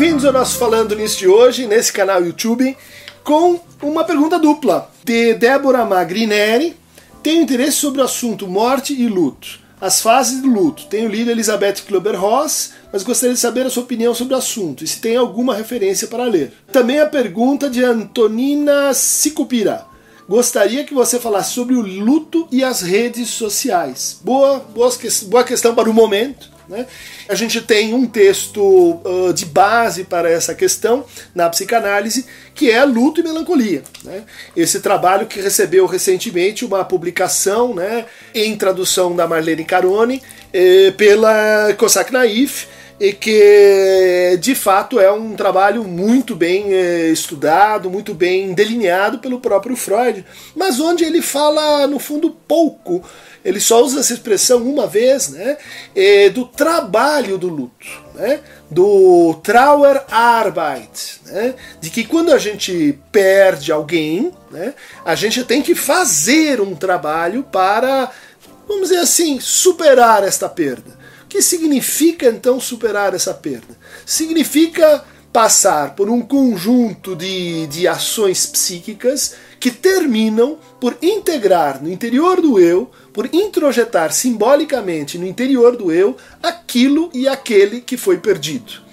Bem-vindos ao nosso Falando Nisso de hoje, nesse canal YouTube, com uma pergunta dupla de Débora Magrineri. Tenho interesse sobre o assunto morte e luto. As fases do luto. Tenho lido Elizabeth Klober-Ross, mas gostaria de saber a sua opinião sobre o assunto e se tem alguma referência para ler. Também a pergunta de Antonina Sicupira. Gostaria que você falasse sobre o luto e as redes sociais. Boa, boa, boa questão para o momento. Né? A gente tem um texto uh, de base para essa questão na psicanálise, que é Luto e Melancolia. Né? Esse trabalho que recebeu recentemente uma publicação né, em tradução da Marlene Carone eh, pela Cossack Naif, e que de fato é um trabalho muito bem eh, estudado, muito bem delineado pelo próprio Freud, mas onde ele fala no fundo pouco ele só usa essa expressão uma vez, né? É, do trabalho do luto, né? do Trauerarbeit, né? de que quando a gente perde alguém, né? a gente tem que fazer um trabalho para, vamos dizer assim, superar esta perda. Que significa então superar essa perda? Significa passar por um conjunto de, de ações psíquicas que terminam por integrar no interior do eu, por introjetar simbolicamente no interior do eu aquilo e aquele que foi perdido.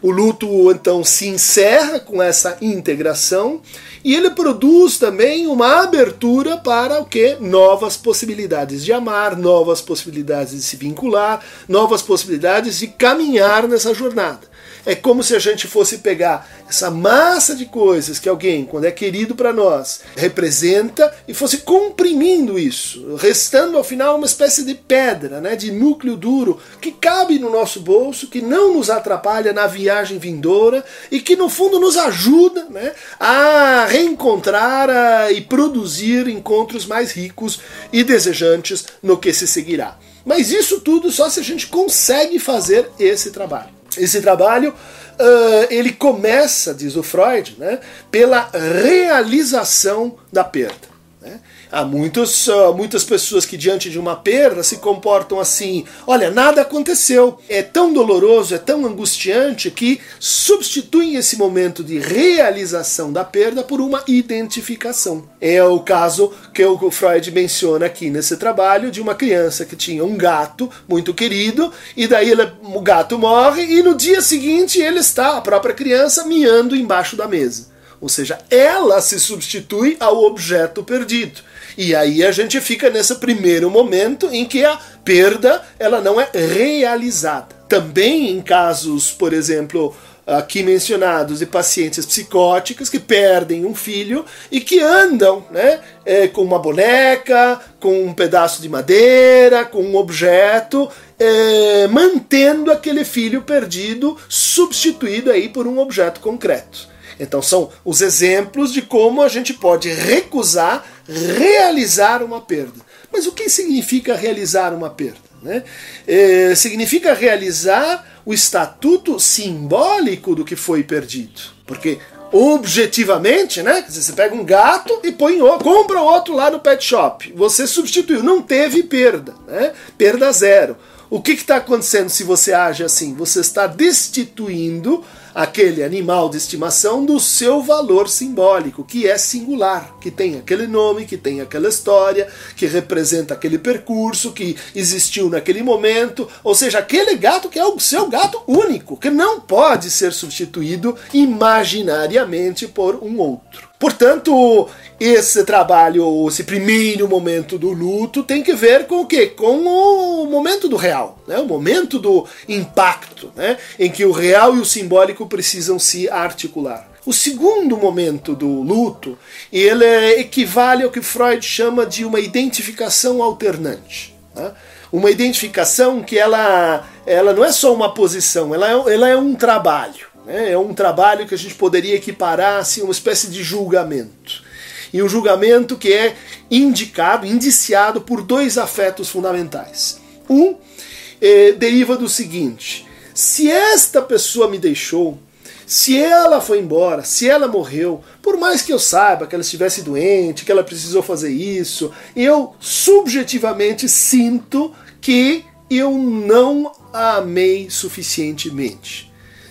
O luto então se encerra com essa integração e ele produz também uma abertura para o que? Novas possibilidades de amar, novas possibilidades de se vincular, novas possibilidades de caminhar nessa jornada. É como se a gente fosse pegar essa massa de coisas que alguém, quando é querido para nós, representa e fosse comprimindo isso, restando ao final uma espécie de pedra, né, de núcleo duro que cabe no nosso bolso, que não nos atrapalha na viagem vindoura e que no fundo nos ajuda né, a reencontrar a, e produzir encontros mais ricos e desejantes no que se seguirá. Mas isso tudo só se a gente consegue fazer esse trabalho. Esse trabalho uh, ele começa, diz o Freud, né, pela realização da perda. Há muitos, uh, muitas pessoas que, diante de uma perda, se comportam assim: olha, nada aconteceu. É tão doloroso, é tão angustiante que substituem esse momento de realização da perda por uma identificação. É o caso que o Freud menciona aqui nesse trabalho de uma criança que tinha um gato muito querido, e daí ele, o gato morre, e no dia seguinte ele está, a própria criança, miando embaixo da mesa. Ou seja, ela se substitui ao objeto perdido. E aí a gente fica nesse primeiro momento em que a perda ela não é realizada. Também em casos, por exemplo, aqui mencionados de pacientes psicóticos que perdem um filho e que andam né, é, com uma boneca, com um pedaço de madeira, com um objeto, é, mantendo aquele filho perdido substituído aí por um objeto concreto. Então são os exemplos de como a gente pode recusar realizar uma perda. Mas o que significa realizar uma perda? Né? É, significa realizar o estatuto simbólico do que foi perdido. Porque objetivamente, né? Dizer, você pega um gato e põe outro, compra outro lá no pet shop. Você substituiu, não teve perda, né? Perda zero. O que está acontecendo se você age assim? Você está destituindo aquele animal de estimação do seu valor simbólico, que é singular, que tem aquele nome, que tem aquela história, que representa aquele percurso, que existiu naquele momento, ou seja, aquele gato que é o seu gato único, que não pode ser substituído imaginariamente por um outro. Portanto, esse trabalho, esse primeiro momento do luto tem que ver com o quê? Com o momento do real, né? o momento do impacto, né? em que o real e o simbólico precisam se articular. O segundo momento do luto, ele equivale ao que Freud chama de uma identificação alternante. Né? Uma identificação que ela, ela não é só uma posição, ela é, ela é um trabalho. Né? É um trabalho que a gente poderia equiparar assim, uma espécie de julgamento e um julgamento que é indicado, indiciado por dois afetos fundamentais. Um eh, deriva do seguinte: se esta pessoa me deixou, se ela foi embora, se ela morreu, por mais que eu saiba que ela estivesse doente, que ela precisou fazer isso, eu subjetivamente sinto que eu não a amei suficientemente.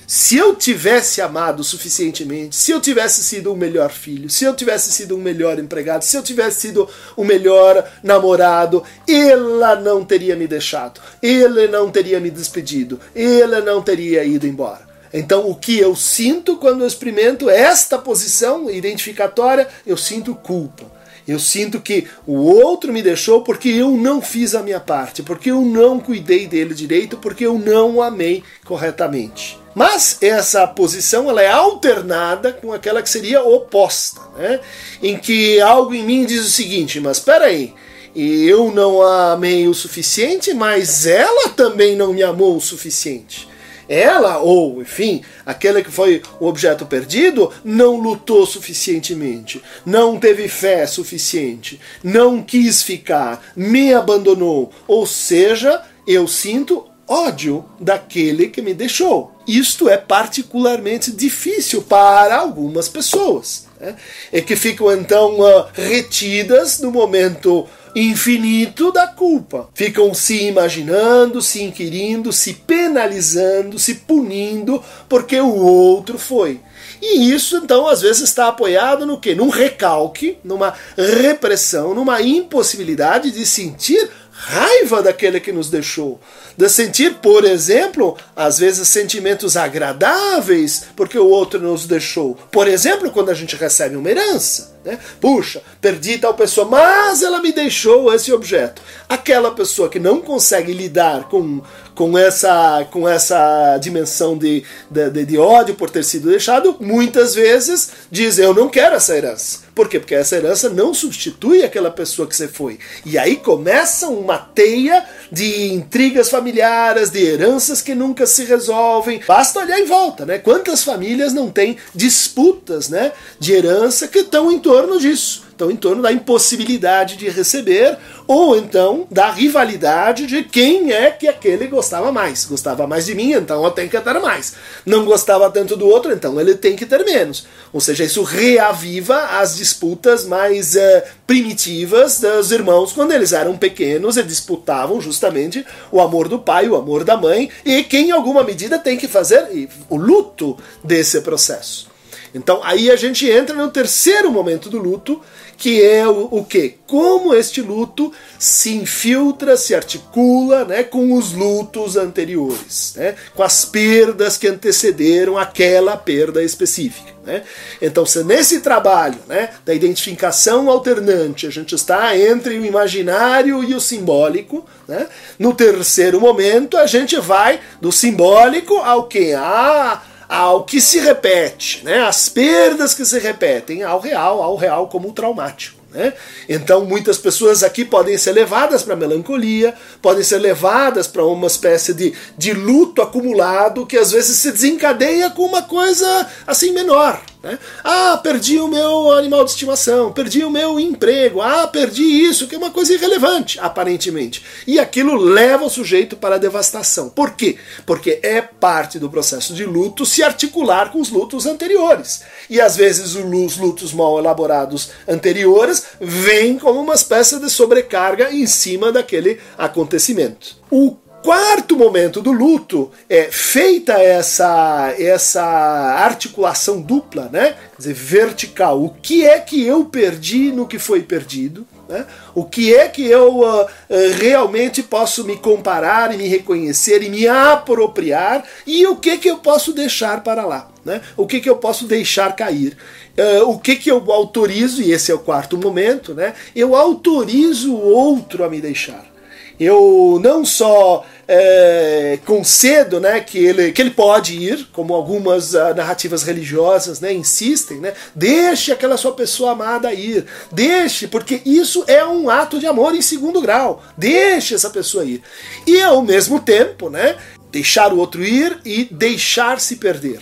Se eu tivesse amado suficientemente, se eu tivesse sido um melhor filho, se eu tivesse sido um melhor empregado, se eu tivesse sido um melhor namorado, ela não teria me deixado, ele não teria me despedido, ele não teria ido embora. Então, o que eu sinto quando eu experimento esta posição identificatória, eu sinto culpa. Eu sinto que o outro me deixou porque eu não fiz a minha parte, porque eu não cuidei dele direito, porque eu não o amei corretamente. Mas essa posição ela é alternada com aquela que seria oposta, né? em que algo em mim diz o seguinte: mas espera aí, eu não a amei o suficiente, mas ela também não me amou o suficiente. Ela, ou enfim, aquele que foi o objeto perdido, não lutou suficientemente, não teve fé suficiente, não quis ficar, me abandonou. Ou seja, eu sinto ódio daquele que me deixou. Isto é particularmente difícil para algumas pessoas. Né? É que ficam então uh, retidas no momento infinito da culpa. Ficam se imaginando, se inquirindo, se penalizando, se punindo porque o outro foi. E isso, então, às vezes está apoiado no quê? Num recalque, numa repressão, numa impossibilidade de sentir raiva daquele que nos deixou. De sentir, por exemplo, às vezes sentimentos agradáveis porque o outro nos deixou. Por exemplo, quando a gente recebe uma herança. Né? Puxa, perdi tal pessoa, mas ela me deixou esse objeto. Aquela pessoa que não consegue lidar com, com, essa, com essa dimensão de, de, de ódio por ter sido deixado, muitas vezes diz: Eu não quero essa herança. Por quê? Porque essa herança não substitui aquela pessoa que você foi. E aí começa uma teia de intrigas familiares, de heranças que nunca se resolvem. Basta olhar em volta, né? Quantas famílias não têm disputas, né, de herança que estão em torno disso? Estão em torno da impossibilidade de receber ou então da rivalidade de quem é que aquele gostava mais. Gostava mais de mim, então eu tenho que ter mais. Não gostava tanto do outro, então ele tem que ter menos. Ou seja, isso reaviva as disputas mais uh, primitivas dos irmãos quando eles eram pequenos e disputavam justamente o amor do pai, o amor da mãe e quem em alguma medida tem que fazer o luto desse processo. Então aí a gente entra no terceiro momento do luto, que é o, o que? Como este luto se infiltra, se articula né, com os lutos anteriores, né, com as perdas que antecederam aquela perda específica. Né? Então, se nesse trabalho né, da identificação alternante a gente está entre o imaginário e o simbólico, né, no terceiro momento a gente vai do simbólico ao que? Ah, ao que se repete, né? as perdas que se repetem ao real, ao real como traumático. Né? Então, muitas pessoas aqui podem ser levadas para melancolia, podem ser levadas para uma espécie de, de luto acumulado que às vezes se desencadeia com uma coisa assim menor. Né? Ah, perdi o meu animal de estimação, perdi o meu emprego, ah, perdi isso, que é uma coisa irrelevante, aparentemente. E aquilo leva o sujeito para a devastação. Por quê? Porque é parte do processo de luto se articular com os lutos anteriores. E às vezes os lutos mal elaborados anteriores vêm como uma espécie de sobrecarga em cima daquele acontecimento. O quarto momento do luto é feita essa essa articulação dupla, né? Quer dizer, vertical. O que é que eu perdi no que foi perdido? Né? O que é que eu uh, realmente posso me comparar e me reconhecer e me apropriar? E o que que eu posso deixar para lá? Né? O que que eu posso deixar cair? Uh, o que que eu autorizo, e esse é o quarto momento, né? eu autorizo o outro a me deixar. Eu não só é, concedo né, que, ele, que ele pode ir, como algumas uh, narrativas religiosas né, insistem, né, deixe aquela sua pessoa amada ir, deixe, porque isso é um ato de amor em segundo grau, deixe essa pessoa ir. E ao mesmo tempo, né, deixar o outro ir e deixar-se perder.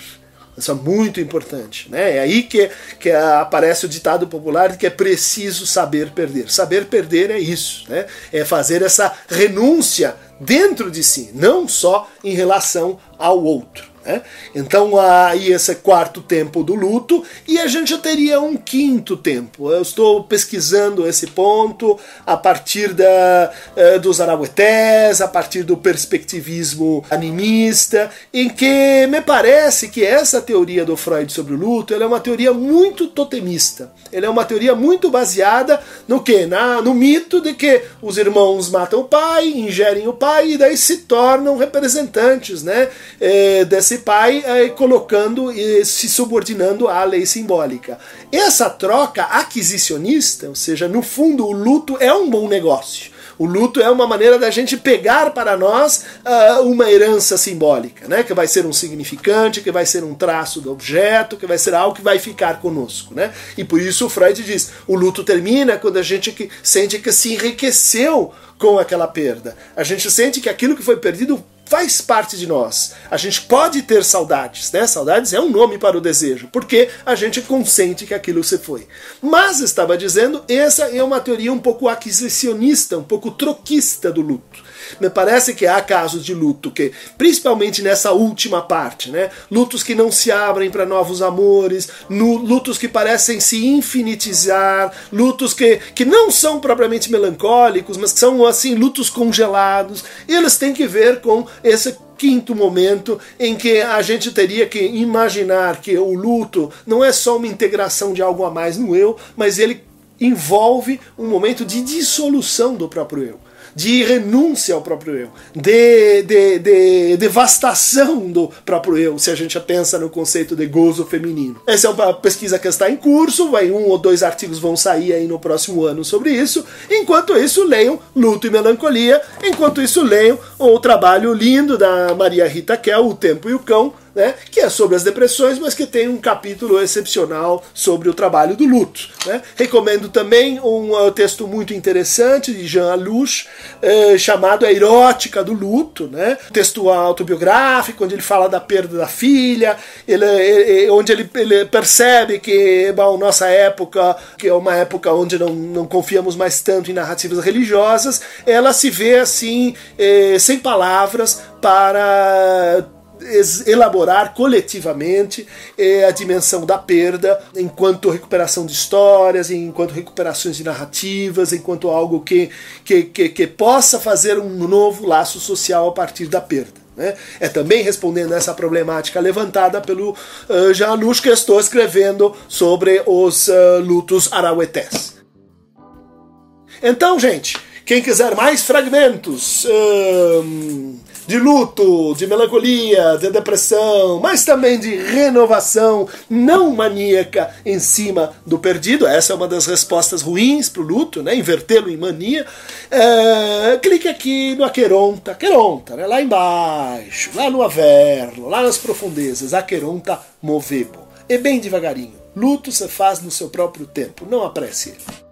Isso é muito importante. Né? É aí que, que aparece o ditado popular de que é preciso saber perder. Saber perder é isso, né? é fazer essa renúncia dentro de si, não só em relação ao outro. Né? Então aí esse quarto tempo do luto e a gente teria um quinto tempo. Eu estou pesquisando esse ponto a partir da, uh, dos arauetés, a partir do perspectivismo animista, em que me parece que essa teoria do Freud sobre o luto é uma teoria muito totemista. Ela é uma teoria muito baseada no que? No mito de que os irmãos matam o pai, ingerem o pai e daí se tornam representantes né, eh, desse pai é, colocando e se subordinando à lei simbólica. Essa troca aquisicionista, ou seja, no fundo o luto é um bom negócio. O luto é uma maneira da gente pegar para nós uh, uma herança simbólica, né? que vai ser um significante, que vai ser um traço do objeto, que vai ser algo que vai ficar conosco. Né? E por isso o Freud diz: o luto termina quando a gente que, sente que se enriqueceu com aquela perda. A gente sente que aquilo que foi perdido faz parte de nós. A gente pode ter saudades, né? Saudades é um nome para o desejo, porque a gente consente que aquilo se foi. Mas estava dizendo, essa é uma teoria um pouco aquisicionista, um pouco troquista do luto. Me parece que há casos de luto que, principalmente nessa última parte, né? Lutos que não se abrem para novos amores, lutos que parecem se infinitizar, lutos que, que não são propriamente melancólicos, mas que são assim lutos congelados. E eles têm que ver com esse quinto momento em que a gente teria que imaginar que o luto não é só uma integração de algo a mais no eu, mas ele envolve um momento de dissolução do próprio eu de renúncia ao próprio eu, de, de, de devastação do próprio eu, se a gente pensa no conceito de gozo feminino. Essa é uma pesquisa que está em curso, vai um ou dois artigos vão sair aí no próximo ano sobre isso. Enquanto isso, leiam Luto e Melancolia. Enquanto isso, leiam o trabalho lindo da Maria Rita Kell, O Tempo e o Cão, né, que é sobre as depressões, mas que tem um capítulo excepcional sobre o trabalho do luto. Né. Recomendo também um uh, texto muito interessante de Jean Alouche, uh, chamado A Erótica do Luto, né, texto autobiográfico, onde ele fala da perda da filha, ele, ele, onde ele, ele, percebe que bom, nossa época, que é uma época onde não, não confiamos mais tanto em narrativas religiosas, ela se vê assim, eh, sem palavras, para elaborar coletivamente é, a dimensão da perda enquanto recuperação de histórias, enquanto recuperações de narrativas, enquanto algo que, que, que, que possa fazer um novo laço social a partir da perda. Né? É também respondendo a essa problemática levantada pelo uh, Jean Luch que estou escrevendo sobre os uh, lutos arauetés. Então, gente, quem quiser mais fragmentos. Uh, de luto, de melancolia, de depressão, mas também de renovação não maníaca em cima do perdido. Essa é uma das respostas ruins para o luto, né? invertê-lo em mania. É, clique aqui no Aqueronta, Aqueronta, né? lá embaixo, lá no Averno, lá nas profundezas, Aqueronta Movebo. E bem devagarinho. Luto se faz no seu próprio tempo, não apresse ele.